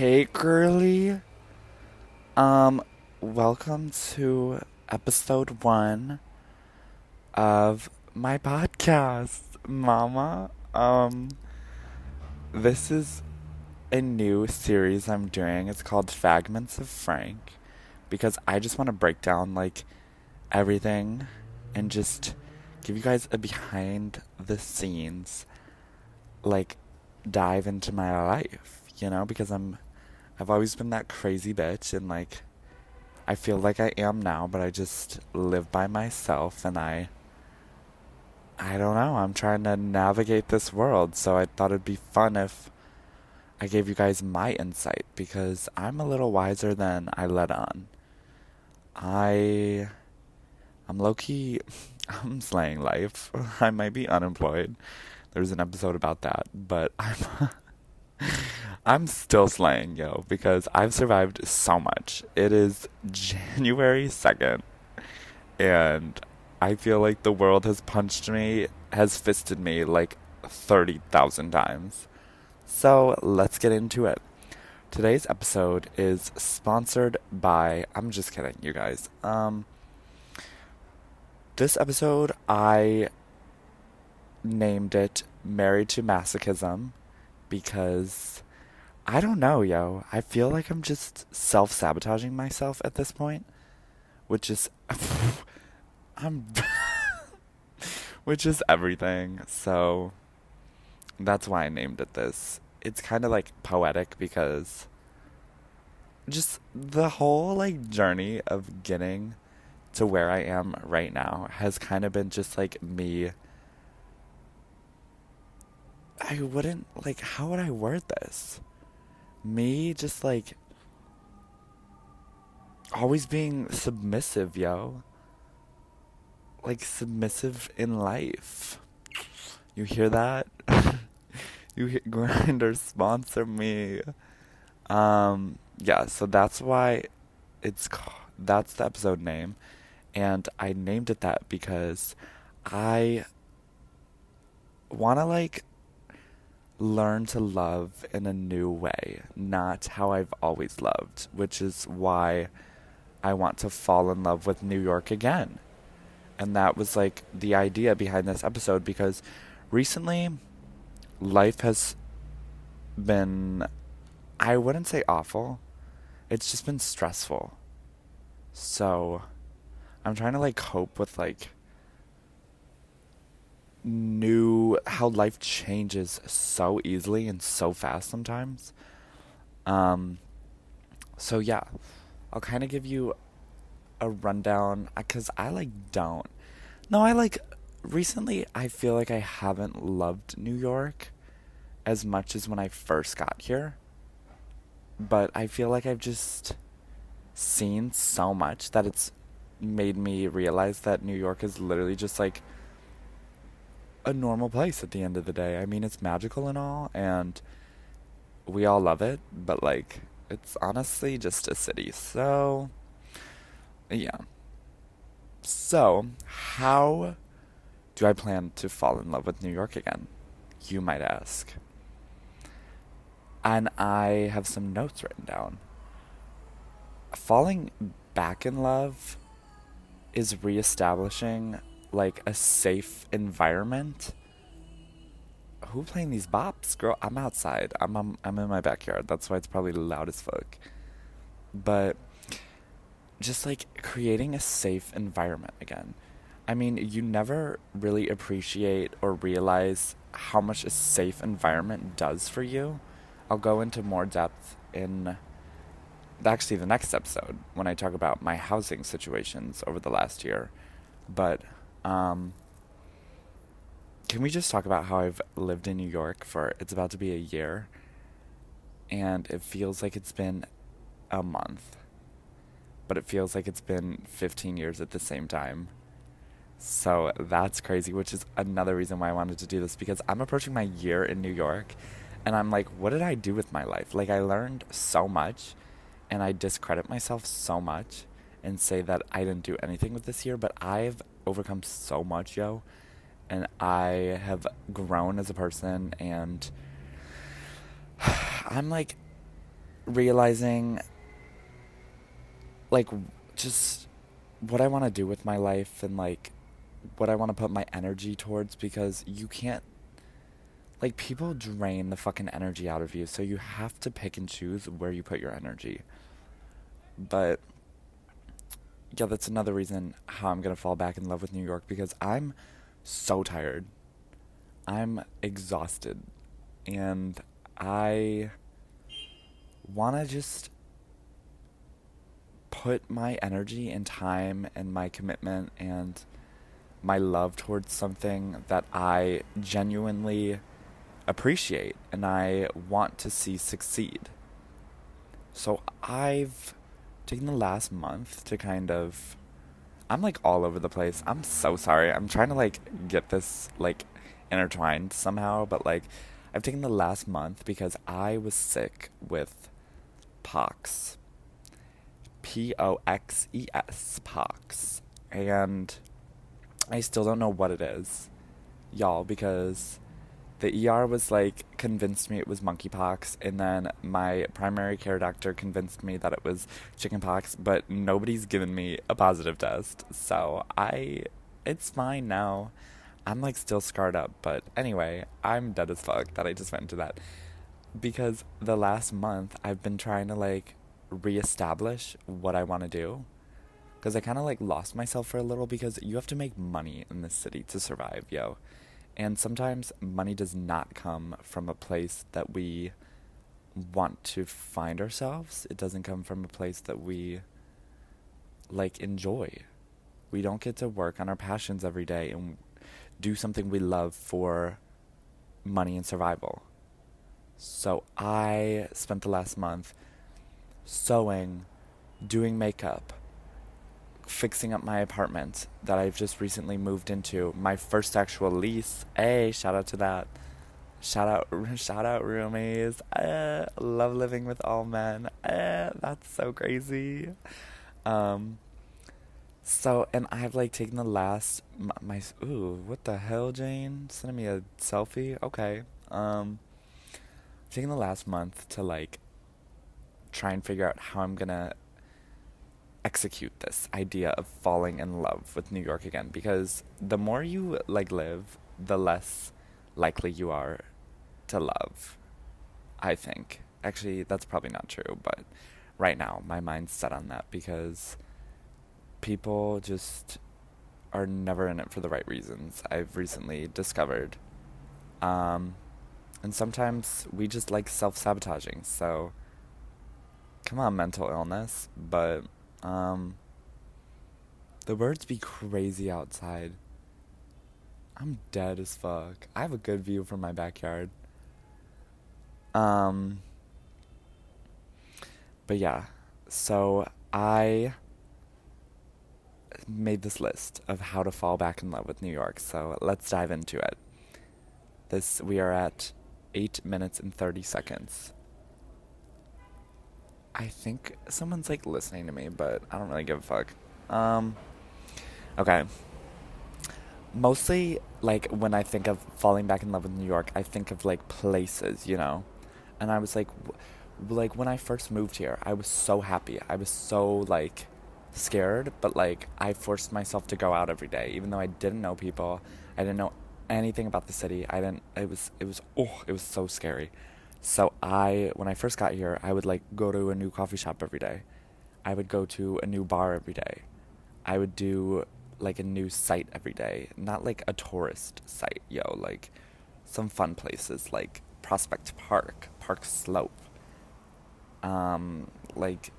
Hey, girly. Um, welcome to episode one of my podcast, Mama. Um, this is a new series I'm doing. It's called Fragments of Frank because I just want to break down like everything and just give you guys a behind the scenes like dive into my life, you know, because I'm I've always been that crazy bitch and like I feel like I am now, but I just live by myself and I I don't know, I'm trying to navigate this world, so I thought it'd be fun if I gave you guys my insight because I'm a little wiser than I let on. I I'm low key I'm slaying life. I might be unemployed. There's an episode about that, but I'm I'm still slaying, yo, because I've survived so much. It is January 2nd, and I feel like the world has punched me, has fisted me like 30,000 times. So let's get into it. Today's episode is sponsored by, I'm just kidding, you guys. Um, this episode, I named it Married to Masochism because I don't know, yo. I feel like I'm just self sabotaging myself at this point, which is. I'm. which is everything. So that's why I named it this. It's kind of like poetic because just the whole like journey of getting to where I am right now has kind of been just like me. I wouldn't like, how would I word this? Me just like always being submissive, yo. Like submissive in life. You hear that? you hear Grindr sponsor me. Um yeah, so that's why it's that's the episode name and I named it that because I want to like learn to love in a new way, not how I've always loved, which is why I want to fall in love with New York again. And that was like the idea behind this episode because recently life has been, I wouldn't say awful, it's just been stressful. So I'm trying to like cope with like new how life changes so easily and so fast sometimes. Um so yeah, I'll kind of give you a rundown cuz I like don't. No, I like recently I feel like I haven't loved New York as much as when I first got here. But I feel like I've just seen so much that it's made me realize that New York is literally just like a normal place at the end of the day. I mean, it's magical and all, and we all love it, but like, it's honestly just a city. So, yeah. So, how do I plan to fall in love with New York again? You might ask. And I have some notes written down. Falling back in love is reestablishing like a safe environment. Who playing these bops, girl? I'm outside. I'm, I'm I'm in my backyard. That's why it's probably loud as fuck. But just like creating a safe environment again. I mean, you never really appreciate or realize how much a safe environment does for you. I'll go into more depth in actually the next episode when I talk about my housing situations over the last year. But um, can we just talk about how I've lived in New York for it's about to be a year and it feels like it's been a month. But it feels like it's been 15 years at the same time. So that's crazy, which is another reason why I wanted to do this because I'm approaching my year in New York and I'm like, what did I do with my life? Like, I learned so much and I discredit myself so much and say that I didn't do anything with this year, but I've overcome so much, yo. And I have grown as a person and I'm like realizing like just what I want to do with my life and like what I want to put my energy towards because you can't like people drain the fucking energy out of you so you have to pick and choose where you put your energy but yeah that's another reason how i'm going to fall back in love with new york because i'm so tired i'm exhausted and i want to just put my energy and time and my commitment and my love towards something that I genuinely appreciate and I want to see succeed. So I've taken the last month to kind of I'm like all over the place. I'm so sorry. I'm trying to like get this like intertwined somehow, but like I've taken the last month because I was sick with pox. P O X E S pox. And I still don't know what it is. Y'all because the ER was like convinced me it was monkeypox, and then my primary care doctor convinced me that it was chickenpox, but nobody's given me a positive test. So I, it's fine now. I'm like still scarred up, but anyway, I'm dead as fuck that I just went into that. Because the last month I've been trying to like reestablish what I want to do. Because I kind of like lost myself for a little because you have to make money in this city to survive, yo. And sometimes money does not come from a place that we want to find ourselves. It doesn't come from a place that we like enjoy. We don't get to work on our passions every day and do something we love for money and survival. So I spent the last month sewing, doing makeup, fixing up my apartment that I've just recently moved into. My first actual lease. Hey, shout out to that. Shout out, shout out, roomies. Uh, love living with all men. Uh, that's so crazy. Um, so, and I've like taken the last my, my ooh, what the hell, Jane? Sending me a selfie. Okay. Um, taking the last month to like try and figure out how I'm gonna execute this idea of falling in love with New York again because the more you like live, the less likely you are to love. I think. Actually, that's probably not true, but right now my mind's set on that because people just are never in it for the right reasons. I've recently discovered. Um, and sometimes we just like self sabotaging. So, come on, mental illness. But um, the birds be crazy outside. I'm dead as fuck. I have a good view from my backyard. Um, but yeah, so I made this list of how to fall back in love with New York. So let's dive into it. This we are at eight minutes and thirty seconds. I think someone's like listening to me, but I don't really give a fuck. Um, okay. Mostly, like, when I think of falling back in love with New York, I think of like places, you know? And I was like, w- like, when I first moved here, I was so happy. I was so, like, scared, but like, I forced myself to go out every day, even though I didn't know people. I didn't know anything about the city. I didn't, it was, it was, oh, it was so scary. So I, when I first got here, I would like go to a new coffee shop every day. I would go to a new bar every day. I would do like a new site every day, not like a tourist site, yo, like some fun places like Prospect Park, Park Slope, um, like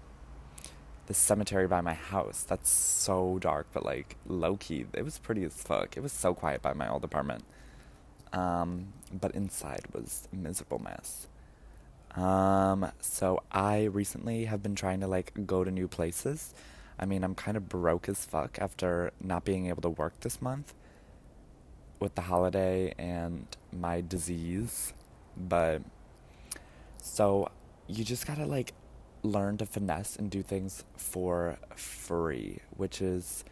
the cemetery by my house. That's so dark, but like low key, it was pretty as fuck. It was so quiet by my old apartment. Um, but inside was a miserable mess. Um, so I recently have been trying to like go to new places. I mean, I'm kind of broke as fuck after not being able to work this month with the holiday and my disease. But so you just gotta like learn to finesse and do things for free, which is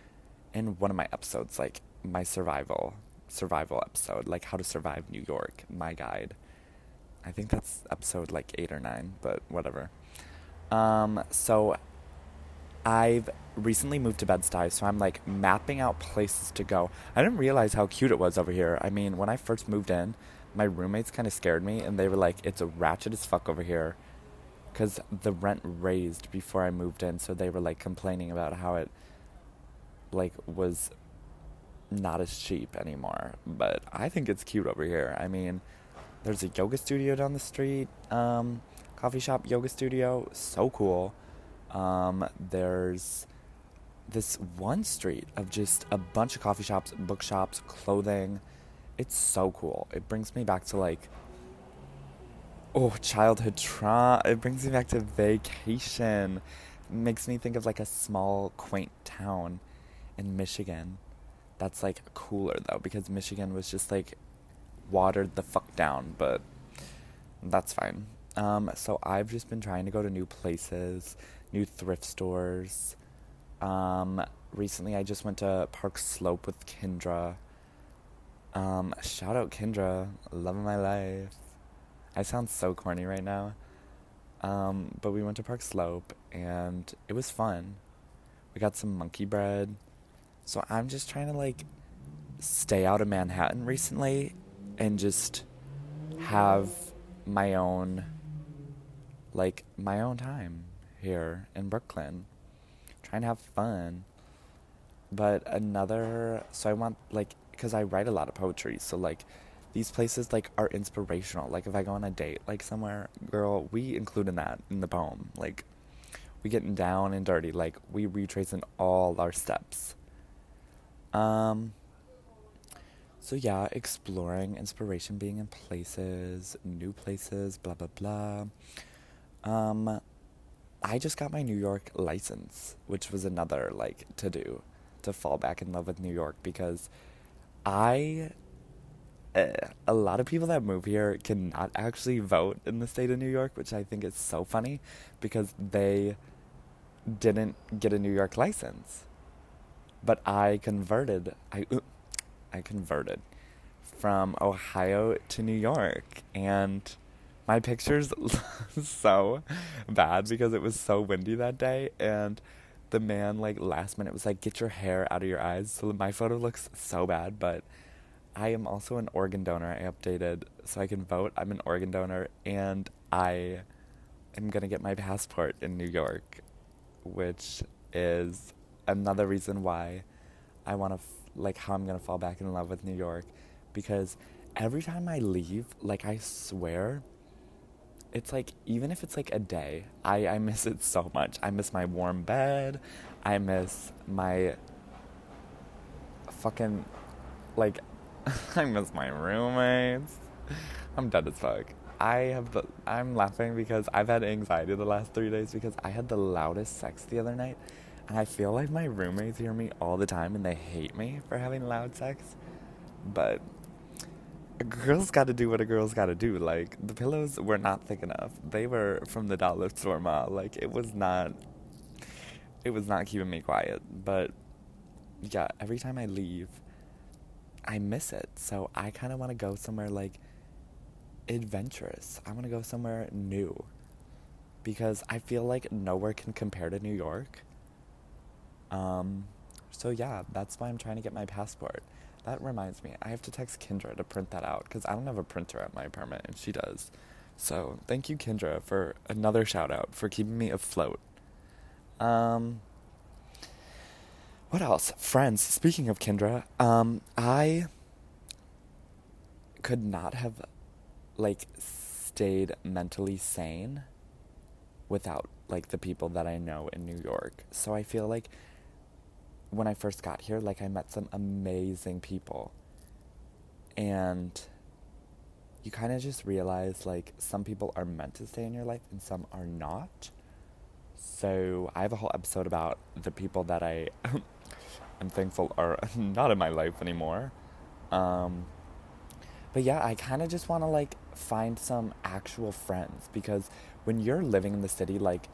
in one of my episodes, like my survival survival episode, like how to survive New York, my guide. I think that's episode like eight or nine, but whatever. Um, so I've recently moved to Bed-Stuy, so I'm like mapping out places to go. I didn't realize how cute it was over here. I mean, when I first moved in, my roommates kind of scared me, and they were like, "It's a ratchet as fuck over here," because the rent raised before I moved in, so they were like complaining about how it like was not as cheap anymore. But I think it's cute over here. I mean, there's a yoga studio down the street, um, coffee shop, yoga studio, so cool. Um, there's this one street of just a bunch of coffee shops, bookshops, clothing. It's so cool. It brings me back to like oh childhood trauma. It brings me back to vacation. It makes me think of like a small quaint town in Michigan. That's like cooler though because Michigan was just like watered the fuck down, but that's fine. Um, so I've just been trying to go to new places, new thrift stores. Um, recently, I just went to Park Slope with Kendra. Um, shout out Kendra, love of my life. I sound so corny right now. Um, but we went to Park Slope and it was fun. We got some monkey bread. So I'm just trying to like stay out of Manhattan recently and just have my own like my own time here in Brooklyn. Trying to have fun. But another so I want like cuz I write a lot of poetry, so like these places like are inspirational. Like if I go on a date like somewhere, girl, we include in that in the poem. Like we getting down and dirty, like we retracing all our steps. Um so yeah, exploring inspiration being in places, new places, blah blah blah. Um I just got my New York license, which was another like to do to fall back in love with New York because I uh, a lot of people that move here cannot actually vote in the state of New York, which I think is so funny because they didn't get a New York license. But I converted. I uh, I converted from Ohio to New York, and my pictures so bad because it was so windy that day, and the man like last minute was like, "Get your hair out of your eyes." So my photo looks so bad, but I am also an organ donor. I updated so I can vote. I'm an organ donor, and I am gonna get my passport in New York, which is another reason why I want to like how I'm gonna fall back in love with New York, because every time I leave, like I swear, it's like even if it's like a day, I I miss it so much. I miss my warm bed. I miss my fucking like I miss my roommates. I'm dead as fuck. I have the I'm laughing because I've had anxiety the last three days because I had the loudest sex the other night I feel like my roommates hear me all the time and they hate me for having loud sex. But a girl's gotta do what a girl's gotta do. Like the pillows were not thick enough. They were from the dollar store mall. Like it was not it was not keeping me quiet. But yeah, every time I leave I miss it. So I kind of want to go somewhere like adventurous. I want to go somewhere new because I feel like nowhere can compare to New York. Um, so yeah, that's why I'm trying to get my passport. That reminds me, I have to text Kendra to print that out because I don't have a printer at my apartment and she does. So thank you, Kendra, for another shout out for keeping me afloat. Um, what else? Friends. Speaking of Kendra, um, I could not have like stayed mentally sane without like the people that I know in New York. So I feel like when I first got here, like I met some amazing people. And you kind of just realize like some people are meant to stay in your life and some are not. So I have a whole episode about the people that I am thankful are not in my life anymore. Um, but yeah, I kind of just want to like find some actual friends because when you're living in the city, like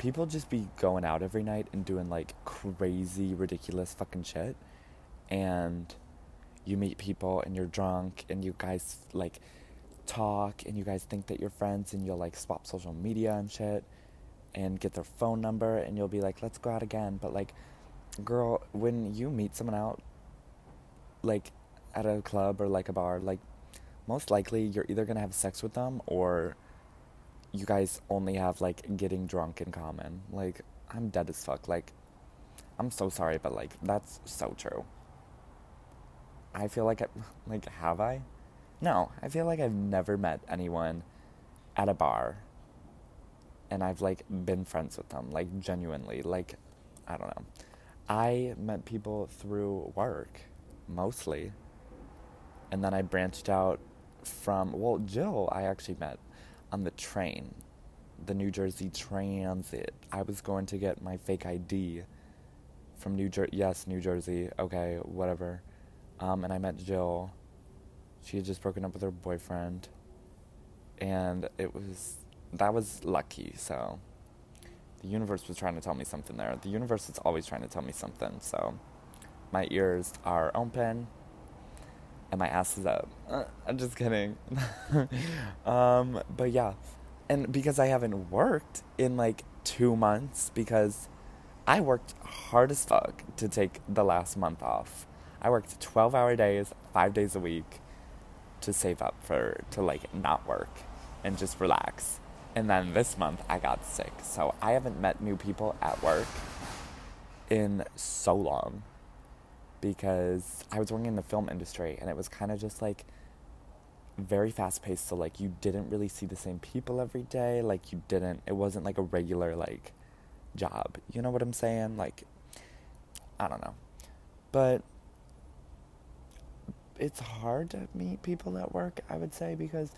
people just be going out every night and doing like crazy, ridiculous fucking shit. And you meet people and you're drunk and you guys like talk and you guys think that you're friends and you'll like swap social media and shit and get their phone number and you'll be like, let's go out again. But like, girl, when you meet someone out, like at a club or like a bar, like most likely you're either gonna have sex with them or you guys only have like getting drunk in common. Like, I'm dead as fuck. Like, I'm so sorry, but like, that's so true. I feel like, I, like, have I? No, I feel like I've never met anyone at a bar and I've like been friends with them, like genuinely. Like, I don't know. I met people through work, mostly. And then I branched out from, well, Jill, I actually met on the train, the New Jersey Transit. I was going to get my fake ID from New Jersey. Yes, New Jersey. Okay, whatever. Um, and I met Jill. She had just broken up with her boyfriend. And it was, that was lucky, so. The universe was trying to tell me something there. The universe is always trying to tell me something, so. My ears are open and my ass is up. Uh, I'm just kidding. um, but yeah. And because I haven't worked in like two months, because I worked hard as fuck to take the last month off. I worked 12 hour days, five days a week to save up for, to like not work and just relax. And then this month I got sick. So I haven't met new people at work in so long because I was working in the film industry and it was kind of just like very fast paced. So, like, you didn't really see the same people every day. Like, you didn't, it wasn't like a regular, like, job. You know what I'm saying? Like, I don't know. But it's hard to meet people at work, I would say, because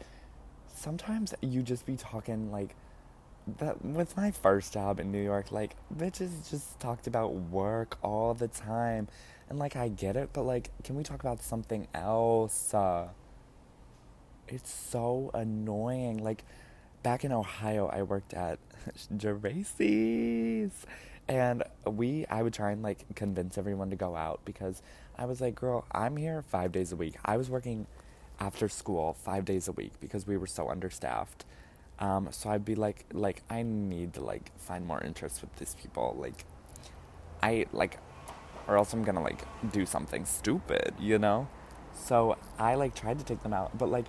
sometimes you just be talking like that with my first job in New York, like bitches just talked about work all the time. And like I get it, but like can we talk about something else? Uh, it's so annoying. Like back in Ohio, I worked at Geraci's. And we, I would try and like convince everyone to go out because I was like, girl, I'm here five days a week. I was working after school five days a week because we were so understaffed. Um, so I'd be like, like I need to like find more interest with these people. Like, I like, or else I'm gonna like do something stupid, you know. So I like tried to take them out, but like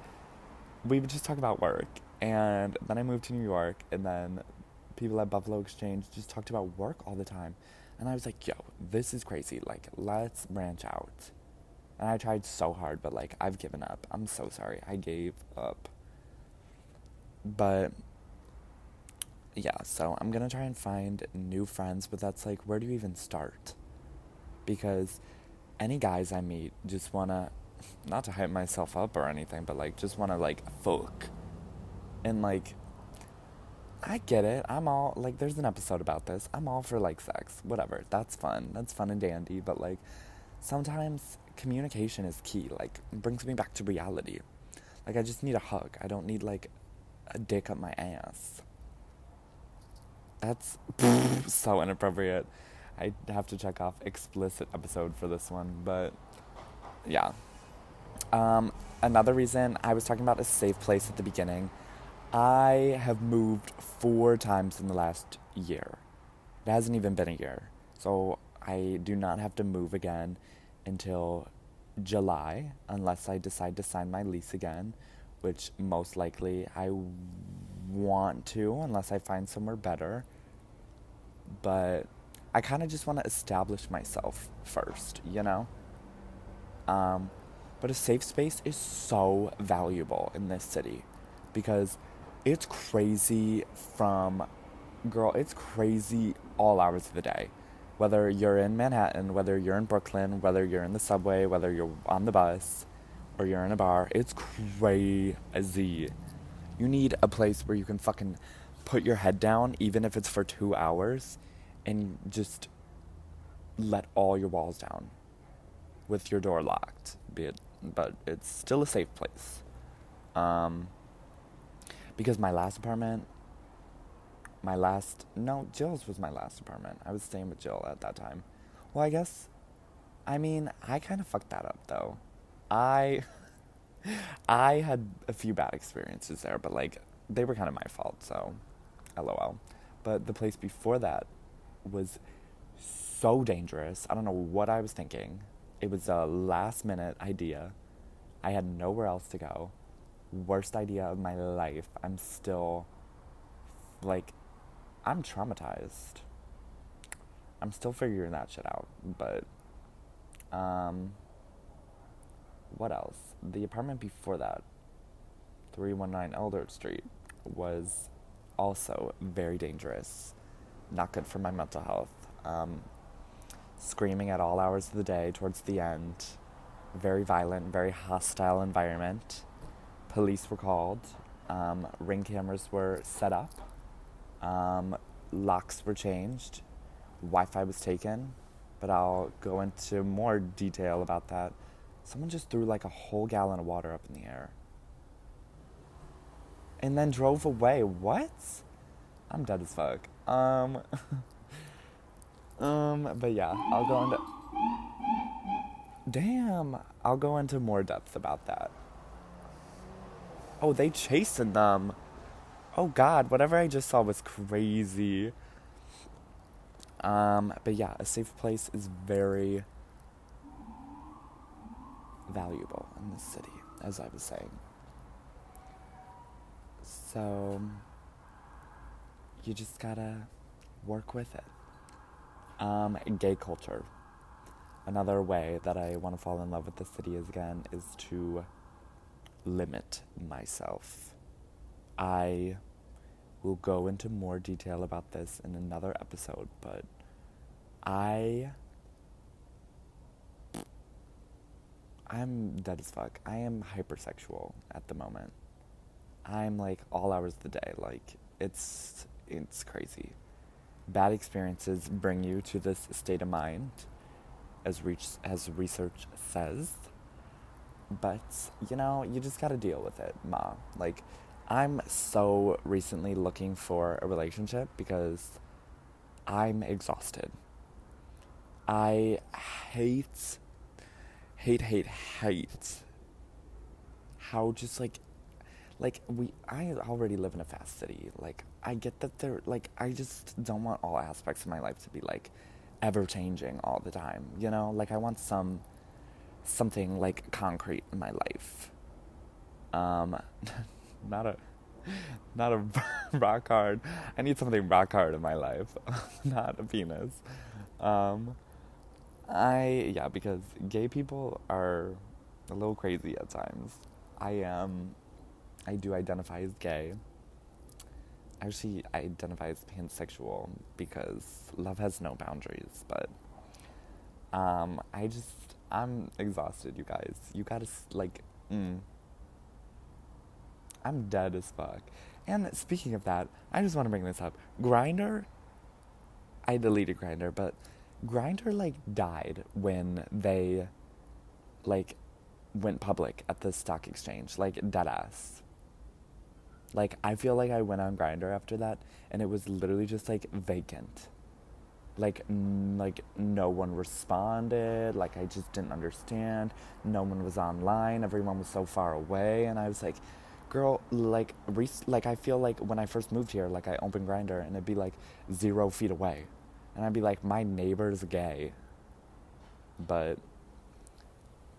we would just talk about work. And then I moved to New York, and then people at Buffalo Exchange just talked about work all the time. And I was like, yo, this is crazy. Like, let's branch out. And I tried so hard, but like, I've given up. I'm so sorry. I gave up. But yeah, so I'm gonna try and find new friends, but that's like, where do you even start? Because any guys I meet just wanna, not to hype myself up or anything, but like, just wanna like fuck. And like, I get it. I'm all like, there's an episode about this. I'm all for like sex, whatever. That's fun. That's fun and dandy. But like, sometimes communication is key. Like, brings me back to reality. Like, I just need a hug. I don't need like a dick up my ass. That's so inappropriate. I have to check off explicit episode for this one, but yeah. Um, another reason I was talking about a safe place at the beginning. I have moved four times in the last year. It hasn't even been a year. So I do not have to move again until July unless I decide to sign my lease again, which most likely I want to unless I find somewhere better. But I kind of just want to establish myself first, you know? Um, but a safe space is so valuable in this city because it's crazy from, girl, it's crazy all hours of the day. Whether you're in Manhattan, whether you're in Brooklyn, whether you're in the subway, whether you're on the bus, or you're in a bar, it's crazy. You need a place where you can fucking put your head down, even if it's for two hours, and just let all your walls down with your door locked. Be it, but it's still a safe place. Um, because my last apartment, my last no, Jill's was my last apartment. I was staying with Jill at that time. Well, I guess, I mean, I kind of fucked that up though. I, I had a few bad experiences there, but like they were kind of my fault. So, lol. but the place before that was so dangerous. I don't know what I was thinking. It was a last minute idea. I had nowhere else to go. Worst idea of my life. I'm still like I'm traumatized. I'm still figuring that shit out, but um what else? The apartment before that, 319 Eldred Street, was also very dangerous. Not good for my mental health. Um, screaming at all hours of the day towards the end. Very violent, very hostile environment. Police were called. Um, ring cameras were set up. Um, locks were changed. Wi Fi was taken. But I'll go into more detail about that. Someone just threw like a whole gallon of water up in the air. And then drove away. What? I'm dead as fuck. Um. um, but yeah, I'll go into. Damn, I'll go into more depth about that. Oh, they chasing them. Oh God, whatever I just saw was crazy. Um, but yeah, a safe place is very valuable in this city, as I was saying. So you just gotta work with it. Um, gay culture. Another way that I want to fall in love with the city is again is to limit myself. I will go into more detail about this in another episode, but I I'm dead as fuck. I am hypersexual at the moment. I'm like all hours of the day. Like it's it's crazy. Bad experiences bring you to this state of mind, as reach as research says. But you know, you just gotta deal with it, ma. Like, I'm so recently looking for a relationship because I'm exhausted. I hate, hate, hate, hate how just like like we I already live in a fast city. Like I get that they're like I just don't want all aspects of my life to be like ever changing all the time, you know? Like I want some something like concrete in my life. Um not a not a rock hard. I need something rock hard in my life, not a penis. Um I yeah, because gay people are a little crazy at times. I am I do identify as gay. I actually, I identify as pansexual because love has no boundaries. But um, I just I'm exhausted, you guys. You gotta like, mm, I'm dead as fuck. And speaking of that, I just want to bring this up. Grindr, I deleted Grindr, but Grindr like died when they like went public at the stock exchange, like deadass. Like I feel like I went on Grindr after that, and it was literally just like vacant. Like n- like no one responded. Like I just didn't understand. No one was online. Everyone was so far away, and I was like, "Girl, like re- like I feel like when I first moved here, like I opened Grindr and it'd be like zero feet away, and I'd be like, my neighbor's gay." But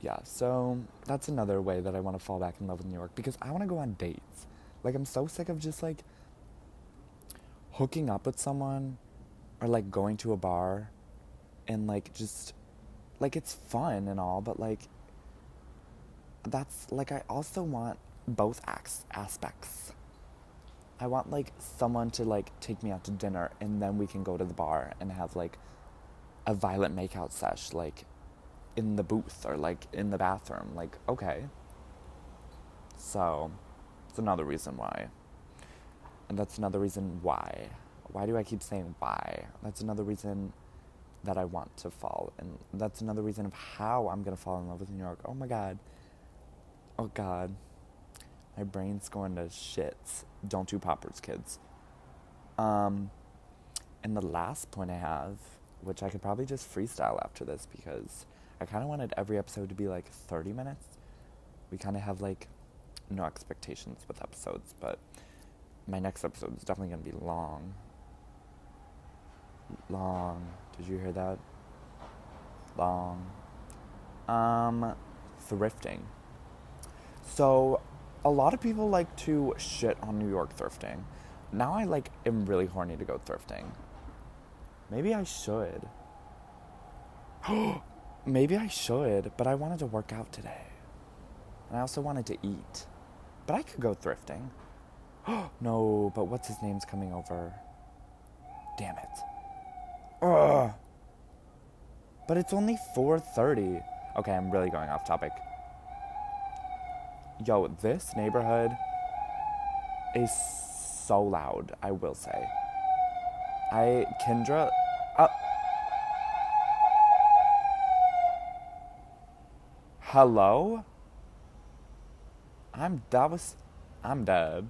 yeah, so that's another way that I want to fall back in love with New York because I want to go on dates. Like I'm so sick of just like hooking up with someone or like going to a bar and like just like it's fun and all, but like that's like I also want both acts aspects. I want like someone to like take me out to dinner and then we can go to the bar and have like a violent makeout sesh like in the booth or like in the bathroom. Like, okay. So that's another reason why. And that's another reason why. Why do I keep saying why? That's another reason that I want to fall. And that's another reason of how I'm going to fall in love with New York. Oh my God. Oh God. My brain's going to shits. Don't do poppers, kids. Um, and the last point I have, which I could probably just freestyle after this because I kind of wanted every episode to be like 30 minutes. We kind of have like no expectations with episodes, but my next episode is definitely going to be long. long. Did you hear that? Long. Um, thrifting. So, a lot of people like to shit on New York thrifting. Now I like am really horny to go thrifting. Maybe I should. Maybe I should, but I wanted to work out today. And I also wanted to eat. But I could go thrifting. no, but what's his name's coming over? Damn it. Ugh. But it's only 4:30. Okay, I'm really going off topic. Yo, this neighborhood is so loud, I will say. I Kendra uh, Hello? I'm that was I'm dead.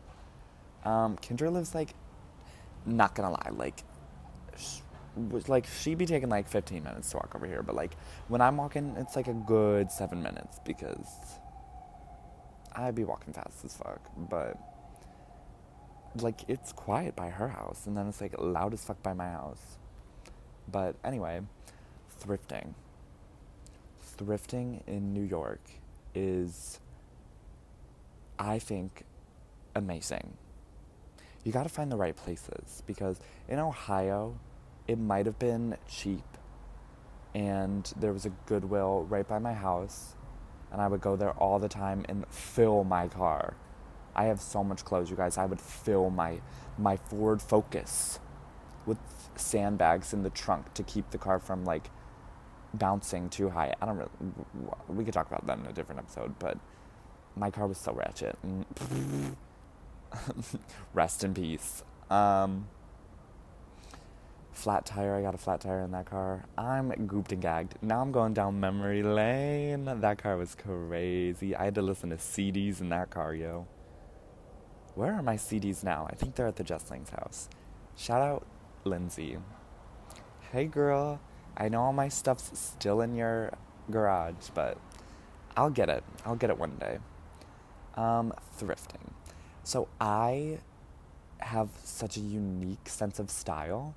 Um, Kendra lives like not gonna lie, like was like she'd be taking like 15 minutes to walk over here, but like when I'm walking, it's like a good seven minutes because I'd be walking fast as fuck. But like it's quiet by her house, and then it's like loud as fuck by my house. But anyway, thrifting. Thrifting in New York is, I think, amazing. You gotta find the right places because in Ohio, it might have been cheap and there was a Goodwill right by my house and I would go there all the time and fill my car. I have so much clothes, you guys. I would fill my my Ford Focus with sandbags in the trunk to keep the car from like bouncing too high. I don't really. We could talk about that in a different episode, but my car was so ratchet. Rest in peace. Um, flat tire. I got a flat tire in that car. I'm gooped and gagged. Now I'm going down memory lane. That car was crazy. I had to listen to CDs in that car, yo. Where are my CDs now? I think they're at the Jessling's house. Shout out Lindsay. Hey girl, I know all my stuff's still in your garage, but I'll get it. I'll get it one day. Um, thrifting. So I have such a unique sense of style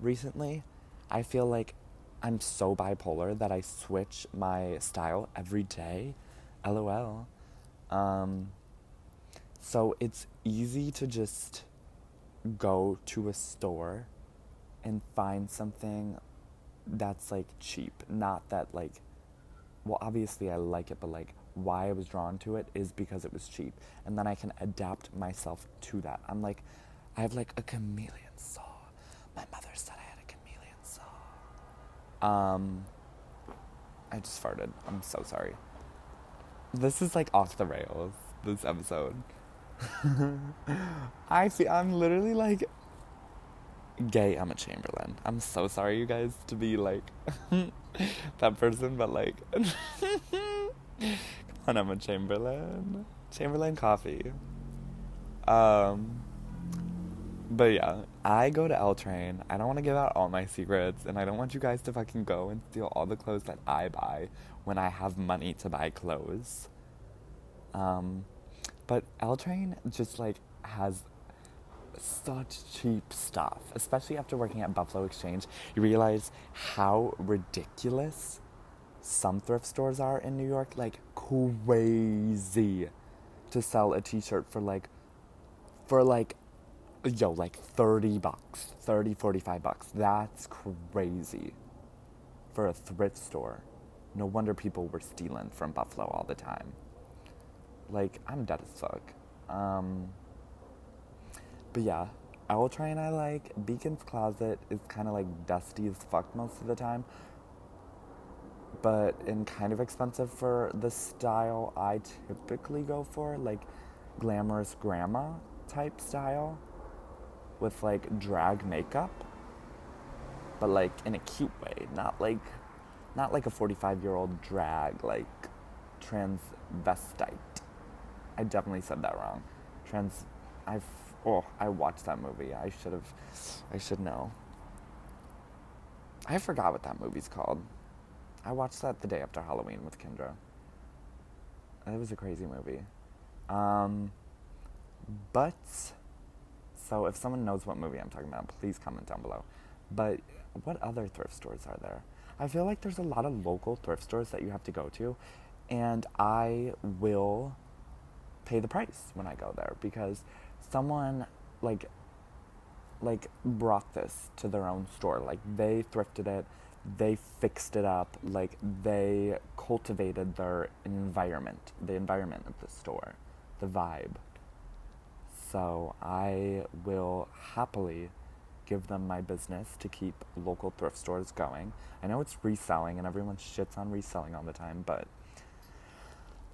recently. I feel like I'm so bipolar that I switch my style every day. LOL. Um, so it's easy to just go to a store and find something that's like cheap. Not that like, well, obviously I like it, but like why I was drawn to it is because it was cheap. And then I can adapt myself to that. I'm like, I have like a chameleon saw. My mother said I had a chameleon saw. Um, I just farted. I'm so sorry. This is like off the rails, this episode. I feel I'm literally like gay Emma Chamberlain. I'm so sorry, you guys, to be like that person, but like, on, Emma Chamberlain, Chamberlain coffee. Um, but yeah, I go to L Train. I don't want to give out all my secrets, and I don't want you guys to fucking go and steal all the clothes that I buy when I have money to buy clothes. Um, but L Train just like has such cheap stuff, especially after working at Buffalo Exchange. You realize how ridiculous some thrift stores are in New York. Like crazy to sell a T-shirt for like for like yo like 30 bucks 30 45 bucks that's crazy for a thrift store no wonder people were stealing from buffalo all the time like, I'm dead as fuck. Um, but yeah, L Train I like. Beacon's Closet is kind of like dusty as fuck most of the time. But and kind of expensive for the style I typically go for, like glamorous grandma type style with like drag makeup. But like in a cute way, not like not like a 45 year old drag, like transvestite. I definitely said that wrong. Trans. I've. Oh, I watched that movie. I should have. I should know. I forgot what that movie's called. I watched that the day after Halloween with Kendra. It was a crazy movie. Um, but, so if someone knows what movie I'm talking about, please comment down below. But what other thrift stores are there? I feel like there's a lot of local thrift stores that you have to go to, and I will pay the price when I go there because someone like like brought this to their own store. Like they thrifted it, they fixed it up, like they cultivated their environment, the environment of the store, the vibe. So I will happily give them my business to keep local thrift stores going. I know it's reselling and everyone shits on reselling all the time, but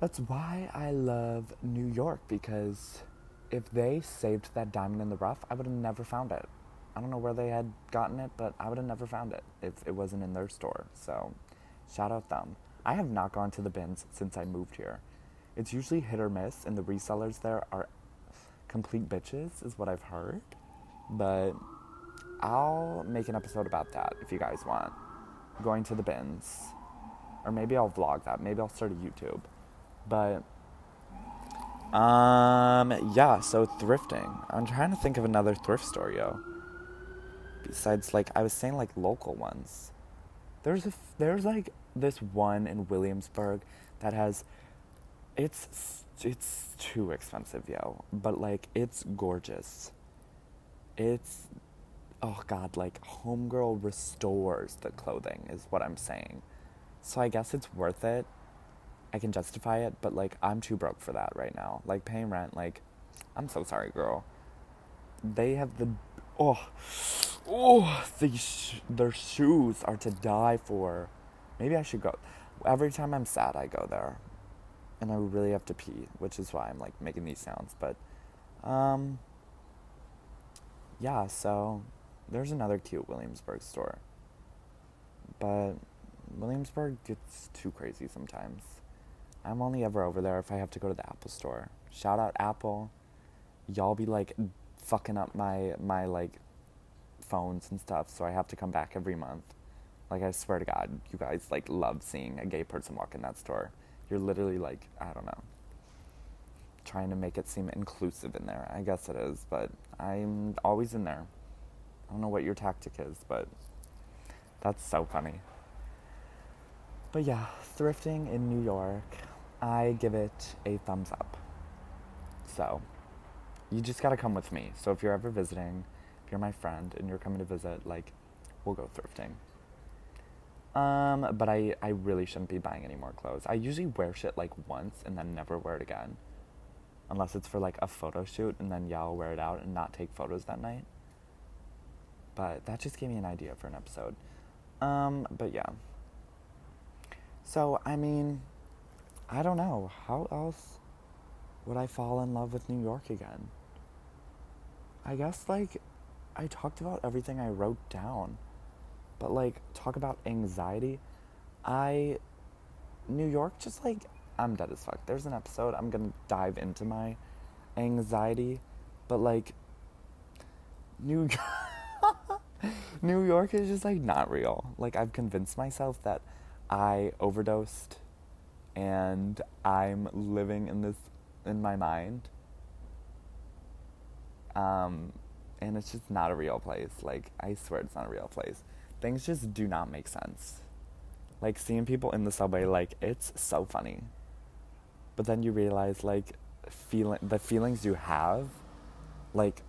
that's why I love New York because if they saved that diamond in the rough, I would have never found it. I don't know where they had gotten it, but I would have never found it if it wasn't in their store. So, shout out them. I have not gone to the bins since I moved here. It's usually hit or miss, and the resellers there are complete bitches, is what I've heard. But I'll make an episode about that if you guys want. Going to the bins. Or maybe I'll vlog that. Maybe I'll start a YouTube. But um yeah, so thrifting. I'm trying to think of another thrift store, yo. Besides like I was saying like local ones. There's a there's like this one in Williamsburg that has it's it's too expensive, yo, but like it's gorgeous. It's oh god, like Homegirl restores the clothing is what I'm saying. So I guess it's worth it. I can justify it, but like I'm too broke for that right now. Like paying rent, like I'm so sorry, girl. They have the oh oh these their shoes are to die for. Maybe I should go. Every time I'm sad, I go there, and I really have to pee, which is why I'm like making these sounds. But um, yeah. So there's another cute Williamsburg store. But Williamsburg gets too crazy sometimes. I'm only ever over there if I have to go to the Apple store. Shout out Apple. Y'all be like fucking up my my like phones and stuff, so I have to come back every month. Like I swear to God, you guys like love seeing a gay person walk in that store. You're literally like, I don't know, trying to make it seem inclusive in there. I guess it is, but I'm always in there. I don't know what your tactic is, but that's so funny. But yeah, thrifting in New York, I give it a thumbs up. So, you just gotta come with me. So, if you're ever visiting, you're my friend and you're coming to visit, like, we'll go thrifting. Um, but I, I really shouldn't be buying any more clothes. I usually wear shit like once and then never wear it again. Unless it's for like a photo shoot and then yeah, I'll wear it out and not take photos that night. But that just gave me an idea for an episode. Um, but yeah. So, I mean, I don't know. How else would I fall in love with New York again? I guess, like, I talked about everything I wrote down. But, like, talk about anxiety. I. New York, just like, I'm dead as fuck. There's an episode I'm gonna dive into my anxiety. But, like, New York. New York is just like not real. Like I've convinced myself that I overdosed and I'm living in this in my mind. Um and it's just not a real place. Like I swear it's not a real place. Things just do not make sense. Like seeing people in the subway like it's so funny. But then you realize like feeling the feelings you have like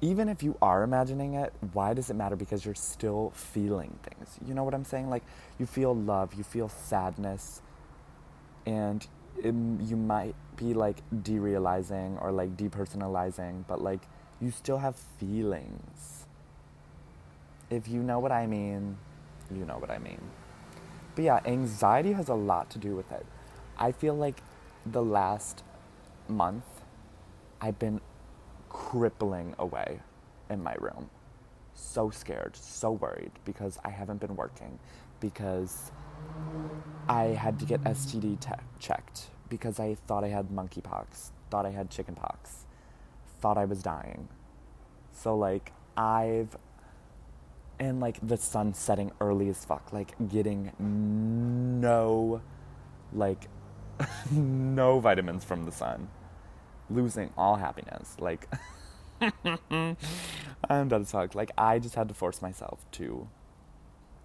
even if you are imagining it, why does it matter? Because you're still feeling things. You know what I'm saying? Like, you feel love, you feel sadness, and it, you might be like derealizing or like depersonalizing, but like, you still have feelings. If you know what I mean, you know what I mean. But yeah, anxiety has a lot to do with it. I feel like the last month, I've been crippling away in my room. So scared, so worried because I haven't been working, because I had to get STD te- checked, because I thought I had monkeypox, thought I had chickenpox, thought I was dying. So, like, I've. And, like, the sun setting early as fuck, like, getting no, like, no vitamins from the sun losing all happiness. Like, I'm I'm as fuck. Like, I just had to force myself to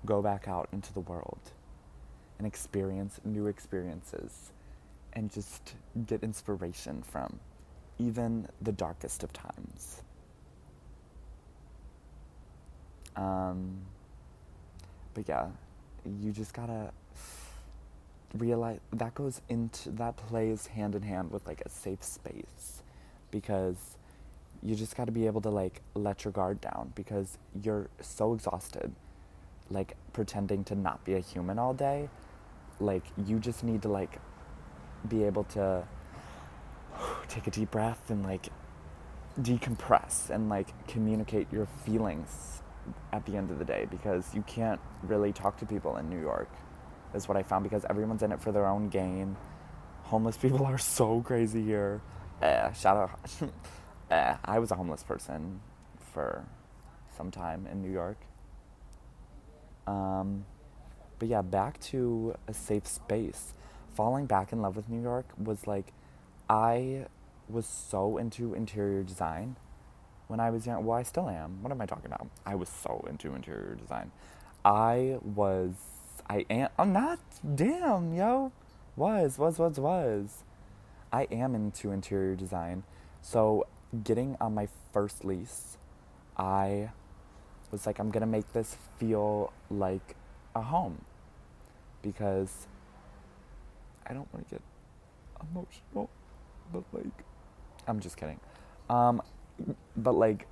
go back out into the world and experience new experiences and just get inspiration from even the darkest of times. Um, but yeah, you just gotta realize that goes into that plays hand in hand with like a safe space because you just got to be able to like let your guard down because you're so exhausted like pretending to not be a human all day like you just need to like be able to take a deep breath and like decompress and like communicate your feelings at the end of the day because you can't really talk to people in New York is what I found because everyone's in it for their own gain. Homeless people are so crazy here. Eh, shout out. eh, I was a homeless person for some time in New York. Um, but yeah, back to a safe space. Falling back in love with New York was like, I was so into interior design when I was young. Well, I still am. What am I talking about? I was so into interior design. I was I am. I'm not. Damn, yo. Was, was, was, was. I am into interior design. So, getting on my first lease, I was like, I'm to make this feel like a home. Because I don't want to get emotional, but like, I'm just kidding. Um, but like,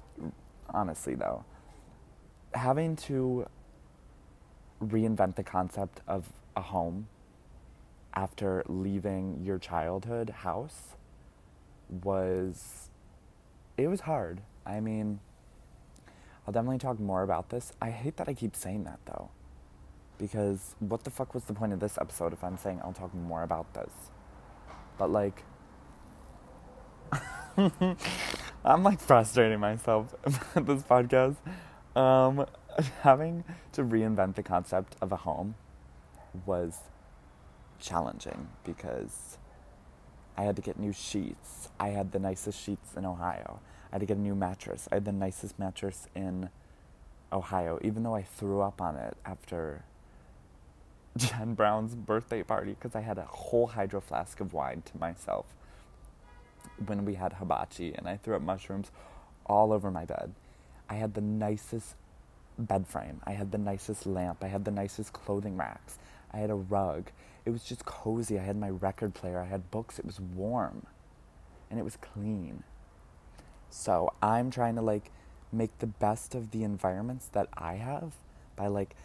honestly though, having to reinvent the concept of a home after leaving your childhood house was it was hard. I mean, I'll definitely talk more about this. I hate that I keep saying that though. Because what the fuck was the point of this episode if I'm saying I'll talk more about this? But like I'm like frustrating myself at this podcast. Um having to reinvent the concept of a home was challenging because I had to get new sheets. I had the nicest sheets in Ohio. I had to get a new mattress. I had the nicest mattress in Ohio, even though I threw up on it after Jen Brown's birthday party because I had a whole hydro flask of wine to myself when we had hibachi and I threw up mushrooms all over my bed. I had the nicest bed frame. I had the nicest lamp. I had the nicest clothing racks. I had a rug. It was just cozy. I had my record player. I had books. It was warm and it was clean. So I'm trying to like make the best of the environments that I have by like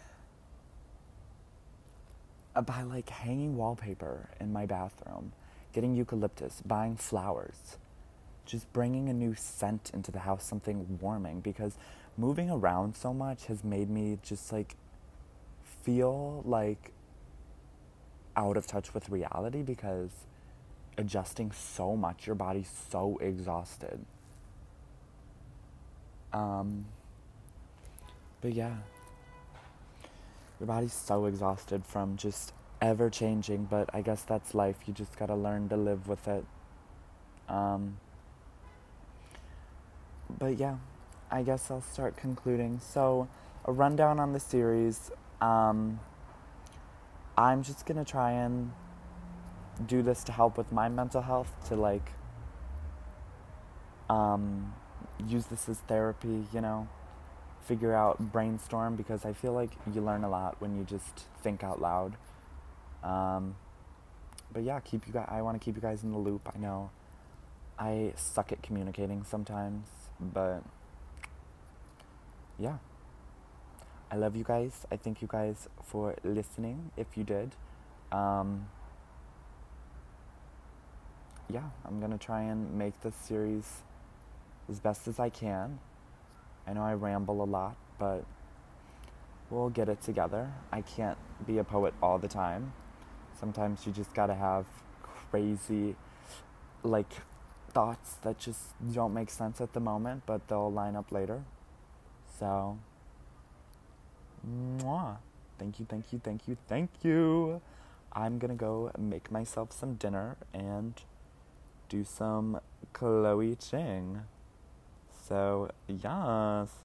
by like hanging wallpaper in my bathroom, getting eucalyptus, buying flowers, just bringing a new scent into the house, something warming because moving around so much has made me just like feel like out of touch with reality because adjusting so much, your body's so exhausted. Um, but yeah, your body's so exhausted from just ever changing, but I guess that's life. You just gotta learn to live with it. Um, but yeah, I guess I'll start concluding. So, a rundown on the series. Um, I'm just gonna try and do this to help with my mental health, to like um, use this as therapy, you know, figure out, brainstorm, because I feel like you learn a lot when you just think out loud. Um, but yeah, keep you guys. I want to keep you guys in the loop. I know I suck at communicating sometimes, but yeah. I love you guys. I thank you guys for listening if you did. Um, yeah, I'm going to try and make this series as best as I can. I know I ramble a lot, but we'll get it together. I can't be a poet all the time. Sometimes you just gotta have crazy, like, thoughts that just don't make sense at the moment, but they'll line up later. So, mwah. Thank you, thank you, thank you, thank you. I'm gonna go make myself some dinner and do some Chloe Ting. So, yes.